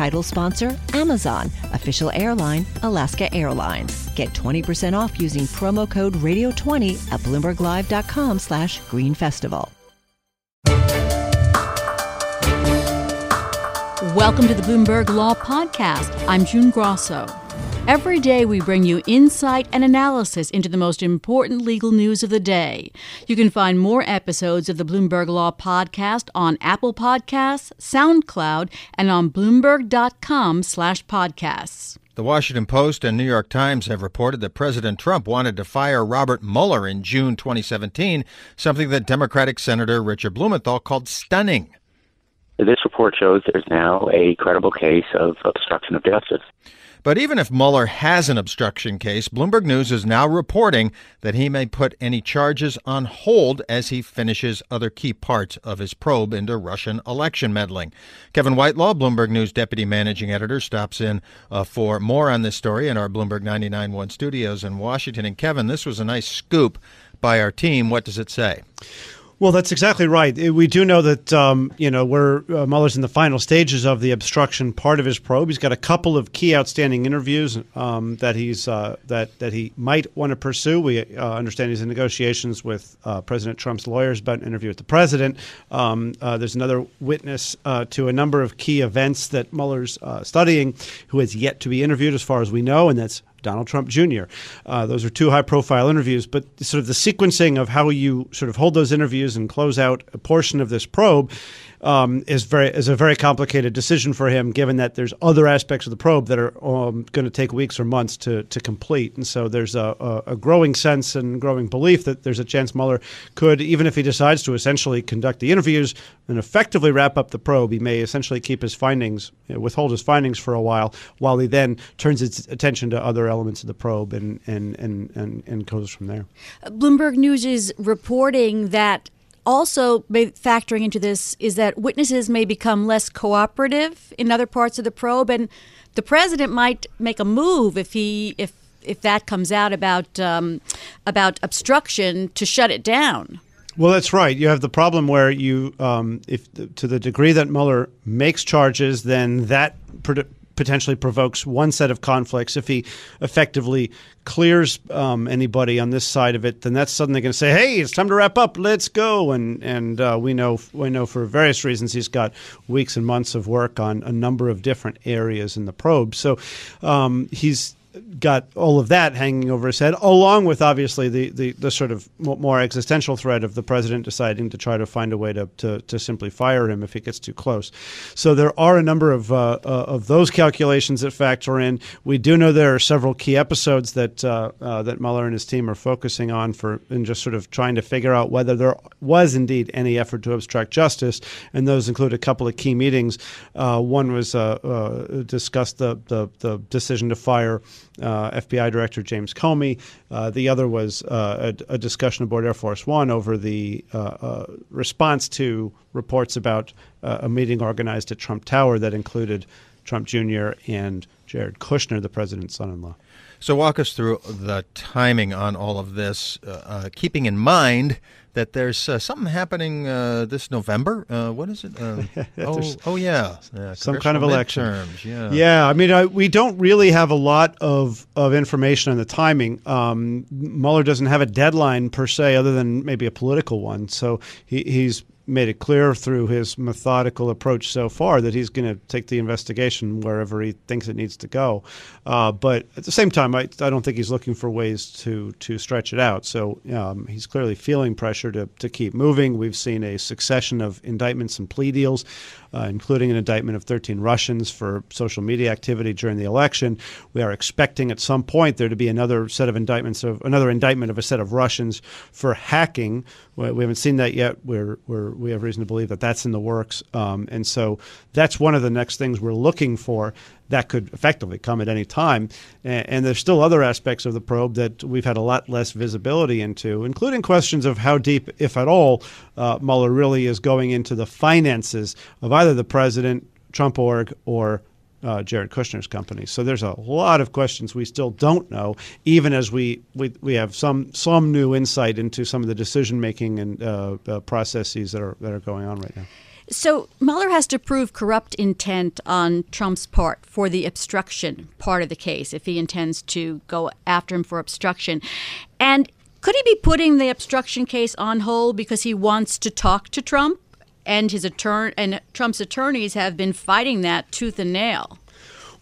Title sponsor Amazon. Official airline Alaska Airlines. Get 20% off using promo code Radio20 at BloombergLive.com slash Green Festival. Welcome to the Bloomberg Law Podcast. I'm June Grosso. Every day we bring you insight and analysis into the most important legal news of the day. You can find more episodes of the Bloomberg Law Podcast on Apple Podcasts, SoundCloud, and on bloomberg.com/podcasts. The Washington Post and New York Times have reported that President Trump wanted to fire Robert Mueller in June 2017, something that Democratic Senator Richard Blumenthal called stunning. This report shows there's now a credible case of obstruction of justice. But even if Mueller has an obstruction case, Bloomberg News is now reporting that he may put any charges on hold as he finishes other key parts of his probe into Russian election meddling. Kevin Whitelaw, Bloomberg News deputy managing editor, stops in uh, for more on this story in our Bloomberg 99.1 studios in Washington. And Kevin, this was a nice scoop by our team. What does it say? Well, that's exactly right. We do know that um, you know we're uh, Mueller's in the final stages of the obstruction part of his probe. He's got a couple of key outstanding interviews um, that he's uh, that that he might want to pursue. We uh, understand he's in negotiations with uh, President Trump's lawyers about an interview with the president. Um, uh, there's another witness uh, to a number of key events that Mueller's studying, who has yet to be interviewed, as far as we know, and that's Donald Trump Jr. Uh, those are two high profile interviews, but sort of the sequencing of how you sort of hold those interviews and close out a portion of this probe um, is very is a very complicated decision for him, given that there's other aspects of the probe that are um, going to take weeks or months to to complete. And so there's a, a, a, growing sense and growing belief that there's a chance Mueller could, even if he decides to essentially conduct the interviews and effectively wrap up the probe, he may essentially keep his findings, you know, withhold his findings for a while, while he then turns his attention to other elements of the probe and and and and, and goes from there. Bloomberg News is reporting that also factoring into this is that witnesses may become less cooperative in other parts of the probe, and the president might make a move if he if if that comes out about um, about obstruction to shut it down. Well, that's right. You have the problem where you, um, if to the degree that Mueller makes charges, then that potentially provokes one set of conflicts. If he effectively clears um, anybody on this side of it, then that's suddenly going to say, "Hey, it's time to wrap up. Let's go." And and uh, we know we know for various reasons he's got weeks and months of work on a number of different areas in the probe. So um, he's got all of that hanging over his head, along with obviously the, the, the, sort of more existential threat of the president deciding to try to find a way to, to, to simply fire him if he gets too close. So there are a number of, uh, uh, of those calculations that factor in. We do know there are several key episodes that uh, uh that Mueller and his team are focusing on for in just sort of trying to figure out whether there was indeed any effort to obstruct justice, and those include a couple of key meetings. Uh, one was uh, discussed the, the the decision to fire FBI Director James Comey. Uh, the other was uh, a, a, discussion aboard Air Force One over the uh, uh, response to reports about uh, a meeting organized at Trump Tower that included Trump Jr. and Jared Kushner, the president's son in law. So, walk us through the timing on all of this, keeping in mind that there's uh, something happening uh, this November. Uh, what is it? Uh, oh, oh yeah, yeah some kind of election. Midterms, yeah, yeah. I mean, I, we don't really have a lot of of information on the timing. Um, Mueller doesn't have a deadline per se, other than maybe a political one. So he, he's made it clear through his methodical approach so far that he's going to take the investigation wherever he thinks it needs to go. Uh, but at the same time, I, I don't think he's looking for ways to to stretch it out. So um, he's clearly feeling pressure to, to keep moving. We've seen a succession of indictments and plea deals, uh, including an indictment of 13 Russians for social media activity during the election. We are expecting at some point there to be another set of indictments of another indictment of a set of Russians for hacking. We haven't seen that yet. We're, we're we have reason to believe that that's in the works, um, and so that's one of the next things we're looking for that could effectively come at any time. And, and, there's still other aspects of the probe that we've had a lot less visibility into, including questions of how deep, if at all, uh, Mueller really is going into the finances of either the president, Trump org, or uh, Jared Kushner's company. So there's a lot of questions we still don't know, even as we we, we have some some new insight into some of the decision making and uh, uh, processes that are that are going on right now. So Mueller has to prove corrupt intent on Trump's part for the obstruction part of the case, if he intends to go after him for obstruction. And could he be putting the obstruction case on hold because he wants to talk to Trump? And his attorney and Trump's attorneys have been fighting that tooth and nail.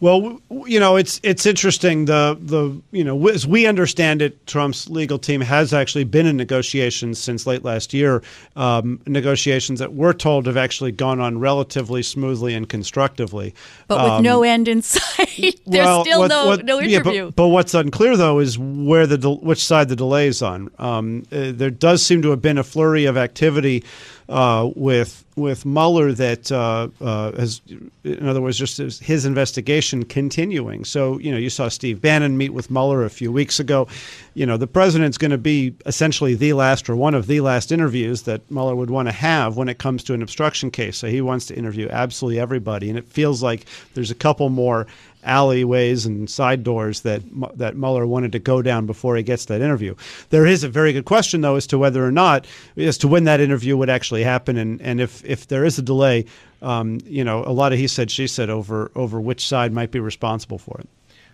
Well, you know, it's it's interesting. The the you know, as we understand it, Trump's legal team has actually been in negotiations since late last year. Um, negotiations that we're told have actually gone on relatively smoothly and constructively, but with um, no end in sight. There's well, still what, no what, no interview. Yeah, but, but, what's unclear though is where the which side the delay is on. Um, uh, there does seem to have been a flurry of activity uh, with with Mueller that uh, uh, has, in other words, just his, his, investigation continuing. So you know, you saw Steve Bannon meet with Mueller a few weeks ago. You know, the president's going to be essentially the last or one of the last interviews that Mueller would want to have when it comes to an obstruction case. So he wants to interview absolutely everybody, and it feels like there's a couple more alleyways and side doors that that Mueller wanted to go down before he gets that interview. There is a very good question though as to whether or not as to when that interview would actually happen and and if if there is a delay, um, you know, a lot of he said she said over over which side might be responsible for it.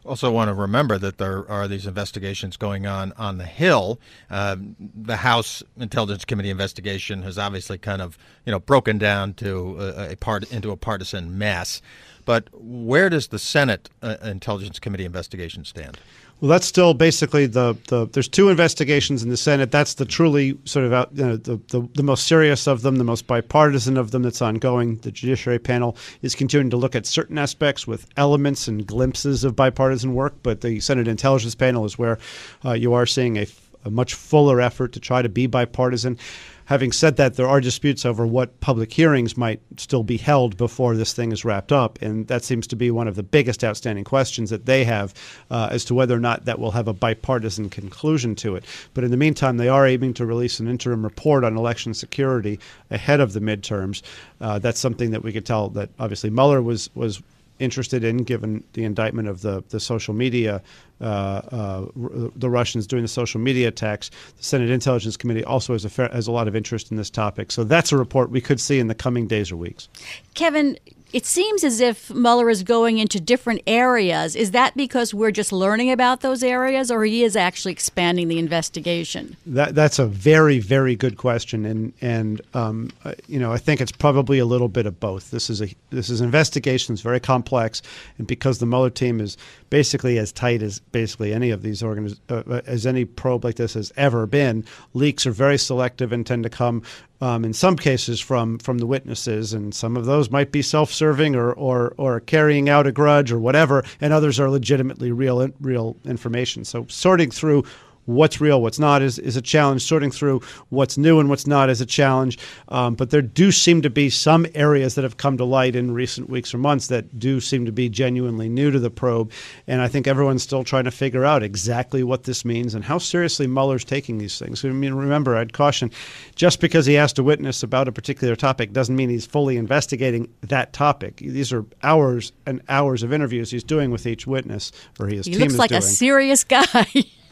Also, want to remember that there are these investigations going on on the Hill. Uh, the House Intelligence Committee investigation has obviously kind of, you know, broken down to a, a part into a partisan mess. But where does the Senate uh, Intelligence Committee investigation stand? Well, that's still basically the, the there's two investigations in the Senate. That's the truly sort of out, you know, the, the, the most serious of them, the most bipartisan of them that's ongoing. The Judiciary Panel is continuing to look at certain aspects with elements and glimpses of bipartisan work, but the Senate Intelligence Panel is where uh, you are seeing a, a much fuller effort to try to be bipartisan. Having said that, there are disputes over what public hearings might still be held before this thing is wrapped up, and that seems to be one of the biggest outstanding questions that they have uh, as to whether or not that will have a bipartisan conclusion to it. But in the meantime, they are aiming to release an interim report on election security ahead of the midterms. Uh, that's something that we could tell that obviously Mueller was was interested in, given the indictment of the, the social media, uh, uh, the Russians doing the social media attacks. The Senate Intelligence Committee also has a, fair, has a lot of interest in this topic. So that's a report we could see in the coming days or weeks. Kevin, it seems as if Mueller is going into different areas. Is that because we're just learning about those areas, or he is actually expanding the investigation? That, that's a very, very good question, and and um, uh, you know I think it's probably a little bit of both. This is a this is investigation. It's very complex, and because the Mueller team is basically as tight as basically any of these organiz- uh, uh as any probe like this has ever been, leaks are very selective and tend to come um, in some cases from from the witnesses, and some of those might be self-serving or, or or carrying out a grudge or whatever, and others are legitimately real real information. So sorting through what's real, what's not is, is a challenge. Sorting through what's new and what's not is a challenge. Um, but there do seem to be some areas that have come to light in recent weeks or months that do seem to be genuinely new to the probe. And I think everyone's still trying to figure out exactly what this means and how seriously Mueller's taking these things. I mean, remember, I'd caution just because he asked a witness about a particular topic doesn't mean he's fully investigating that topic. These are hours and hours of interviews he's doing with each witness, or his he team looks like doing. a serious guy.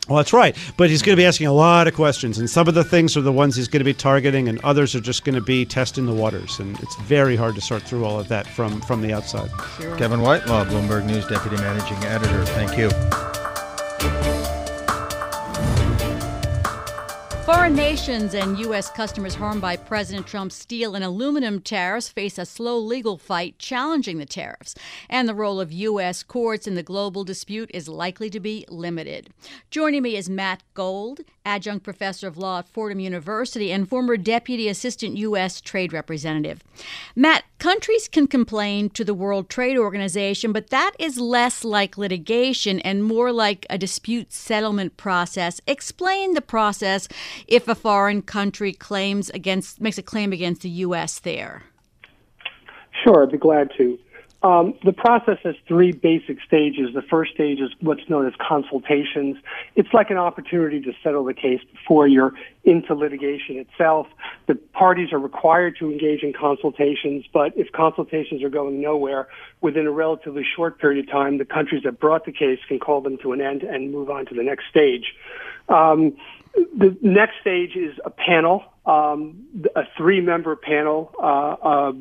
Well, that's right. But he's going to be asking a lot of questions, and some of the things are the ones he's going to be targeting, and others are just going to be testing the waters. And it's very hard to sort through all of that from from the outside. Sure. Kevin Whitelaw, Bloomberg News Deputy Managing Editor. Thank you. Foreign nations and U.S. customers harmed by President Trump's steel and aluminum tariffs face a slow legal fight challenging the tariffs, and the role of U.S. courts in the global dispute is likely to be limited. Joining me is Matt Gold, adjunct professor of law at Fordham University and former deputy assistant U.S. trade representative. Matt, countries can complain to the World Trade Organization, but that is less like litigation and more like a dispute settlement process. Explain the process if a foreign country claims against makes a claim against the U.S. there. Sure, I'd be glad to. Um, the process has three basic stages. The first stage is what's known as consultations. It's like an opportunity to settle the case before you're into litigation itself. The parties are required to engage in consultations, but if consultations are going nowhere, within a relatively short period of time, the countries that brought the case can call them to an end and move on to the next stage. Um, the next stage is a panel, um, a three-member panel, uh, uh,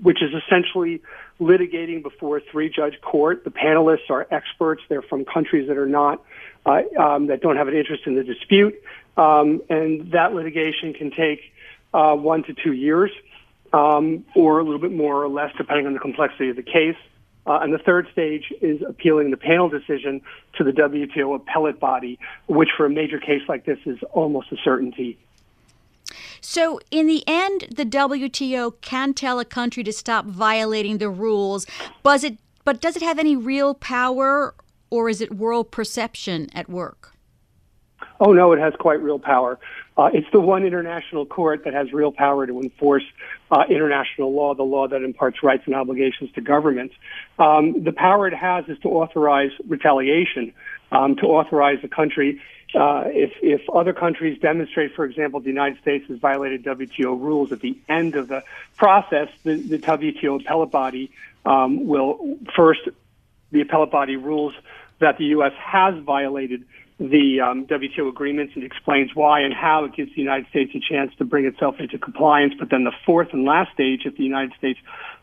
which is essentially litigating before a three-judge court. The panelists are experts; they're from countries that are not uh, um, that don't have an interest in the dispute, um, and that litigation can take uh, one to two years, um, or a little bit more or less, depending on the complexity of the case. Uh, and the third stage is appealing the panel decision to the WTO appellate body, which for a major case like this is almost a certainty. So, in the end, the WTO can tell a country to stop violating the rules, but, it, but does it have any real power or is it world perception at work? Oh, no, it has quite real power. Uh, it's the one international court that has real power to enforce uh, international law, the law that imparts rights and obligations to governments. Um, the power it has is to authorize retaliation, um, to authorize a country. Uh, if, if other countries demonstrate, for example, the United States has violated WTO rules at the end of the process, the, the WTO appellate body um, will first, the appellate body rules that the U.S. has violated the um, WTO agreements and explains why and how it gives the United States a chance to bring itself into compliance. But then the fourth and last stage, if the United States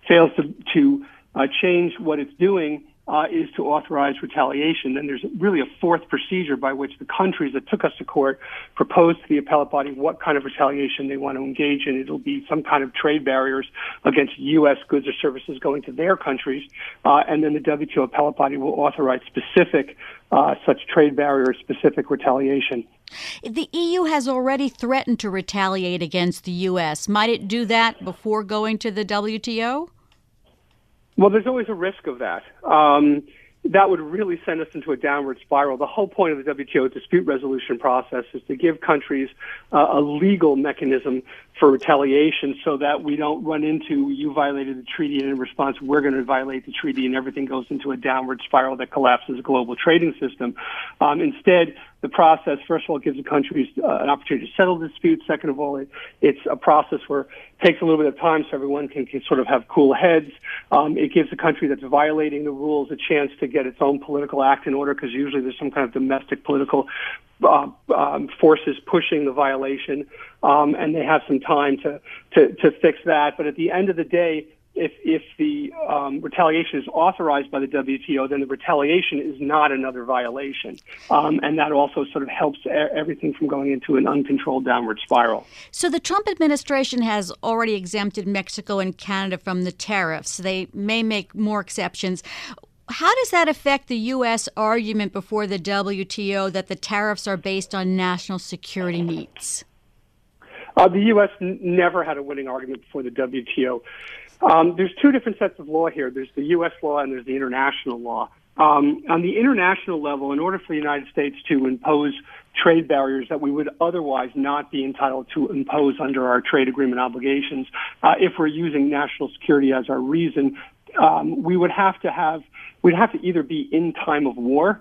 fails to, to uh, change what it's doing, uh, is to authorize retaliation. Then there's really a fourth procedure by which the countries that took us to court propose to the appellate body what kind of retaliation they want to engage in. It'll be some kind of trade barriers against U.S. goods or services going to their countries. Uh, and then the WTO appellate body will authorize specific uh, such trade barriers, specific retaliation. The EU has already threatened to retaliate against the U.S. Might it do that before going to the WTO? Well, there's always a risk of that. Um, that would really send us into a downward spiral. The whole point of the WTO dispute resolution process is to give countries uh, a legal mechanism for retaliation so that we don't run into you violated the treaty and in response we're going to violate the treaty and everything goes into a downward spiral that collapses the global trading system. Um, instead, the process, first of all, gives the countries uh, an opportunity to settle disputes. Second of all, it, it's a process where it takes a little bit of time so everyone can, can sort of have cool heads. Um, it gives the country that's violating the rules a chance to get its own political act in order because usually there's some kind of domestic political uh, um, forces pushing the violation, um, and they have some time to, to, to fix that. But at the end of the day, if if the um, retaliation is authorized by the WTO, then the retaliation is not another violation, um, and that also sort of helps everything from going into an uncontrolled downward spiral. So the Trump administration has already exempted Mexico and Canada from the tariffs. They may make more exceptions. How does that affect the U.S. argument before the WTO that the tariffs are based on national security needs? Uh, the U.S. N- never had a winning argument before the WTO. Um, there's two different sets of law here. There's the U.S. law and there's the international law. Um, on the international level, in order for the United States to impose trade barriers that we would otherwise not be entitled to impose under our trade agreement obligations, uh, if we're using national security as our reason, um, we would have to have we'd have to either be in time of war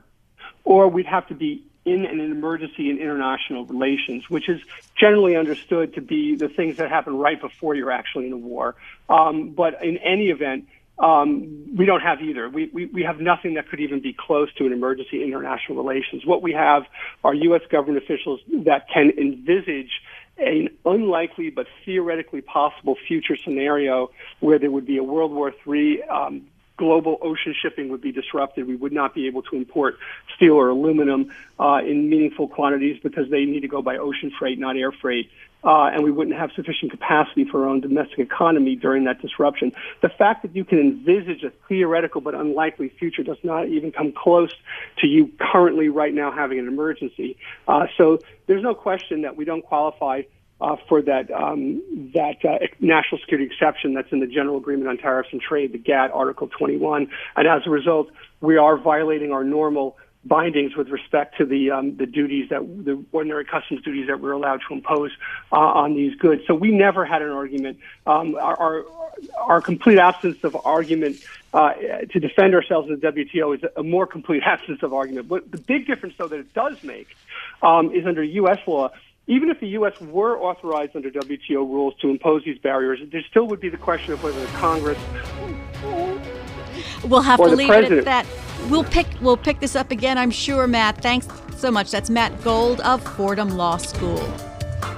or we'd have to be in an emergency in international relations, which is generally understood to be the things that happen right before you're actually in a war. Um, but in any event, um, we don't have either. We, we, we have nothing that could even be close to an emergency in international relations. What we have are U.S. government officials that can envisage an unlikely but theoretically possible future scenario where there would be a World War III um, global ocean shipping would be disrupted. We would not be able to import steel or aluminum uh, in meaningful quantities because they need to go by ocean freight, not air freight. Uh, and we wouldn't have sufficient capacity for our own domestic economy during that disruption. The fact that you can envisage a theoretical but unlikely future does not even come close to you currently right now having an emergency. Uh, so there's no question that we don't qualify uh, for that um, that uh, national security exception that's in the General Agreement on Tariffs and Trade, the GATT Article 21, and as a result, we are violating our normal bindings with respect to the um, the duties that the ordinary customs duties that we're allowed to impose uh, on these goods. So we never had an argument. Um, our, our, our complete absence of argument uh, to defend ourselves in the WTO is a more complete absence of argument. But the big difference, though, that it does make um, is under U.S. law even if the U.S. were authorized under WTO rules to impose these barriers, there still would be the question of whether the Congress. We'll have to leave president. it at that. We'll pick we'll pick this up again, I'm sure, Matt. Thanks so much. That's Matt Gold of Fordham Law School.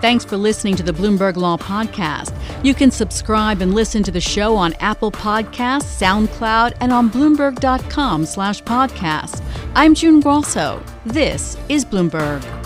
Thanks for listening to the Bloomberg Law Podcast. You can subscribe and listen to the show on Apple Podcasts, SoundCloud, and on Bloomberg.com slash podcast. I'm June Grosso. This is Bloomberg.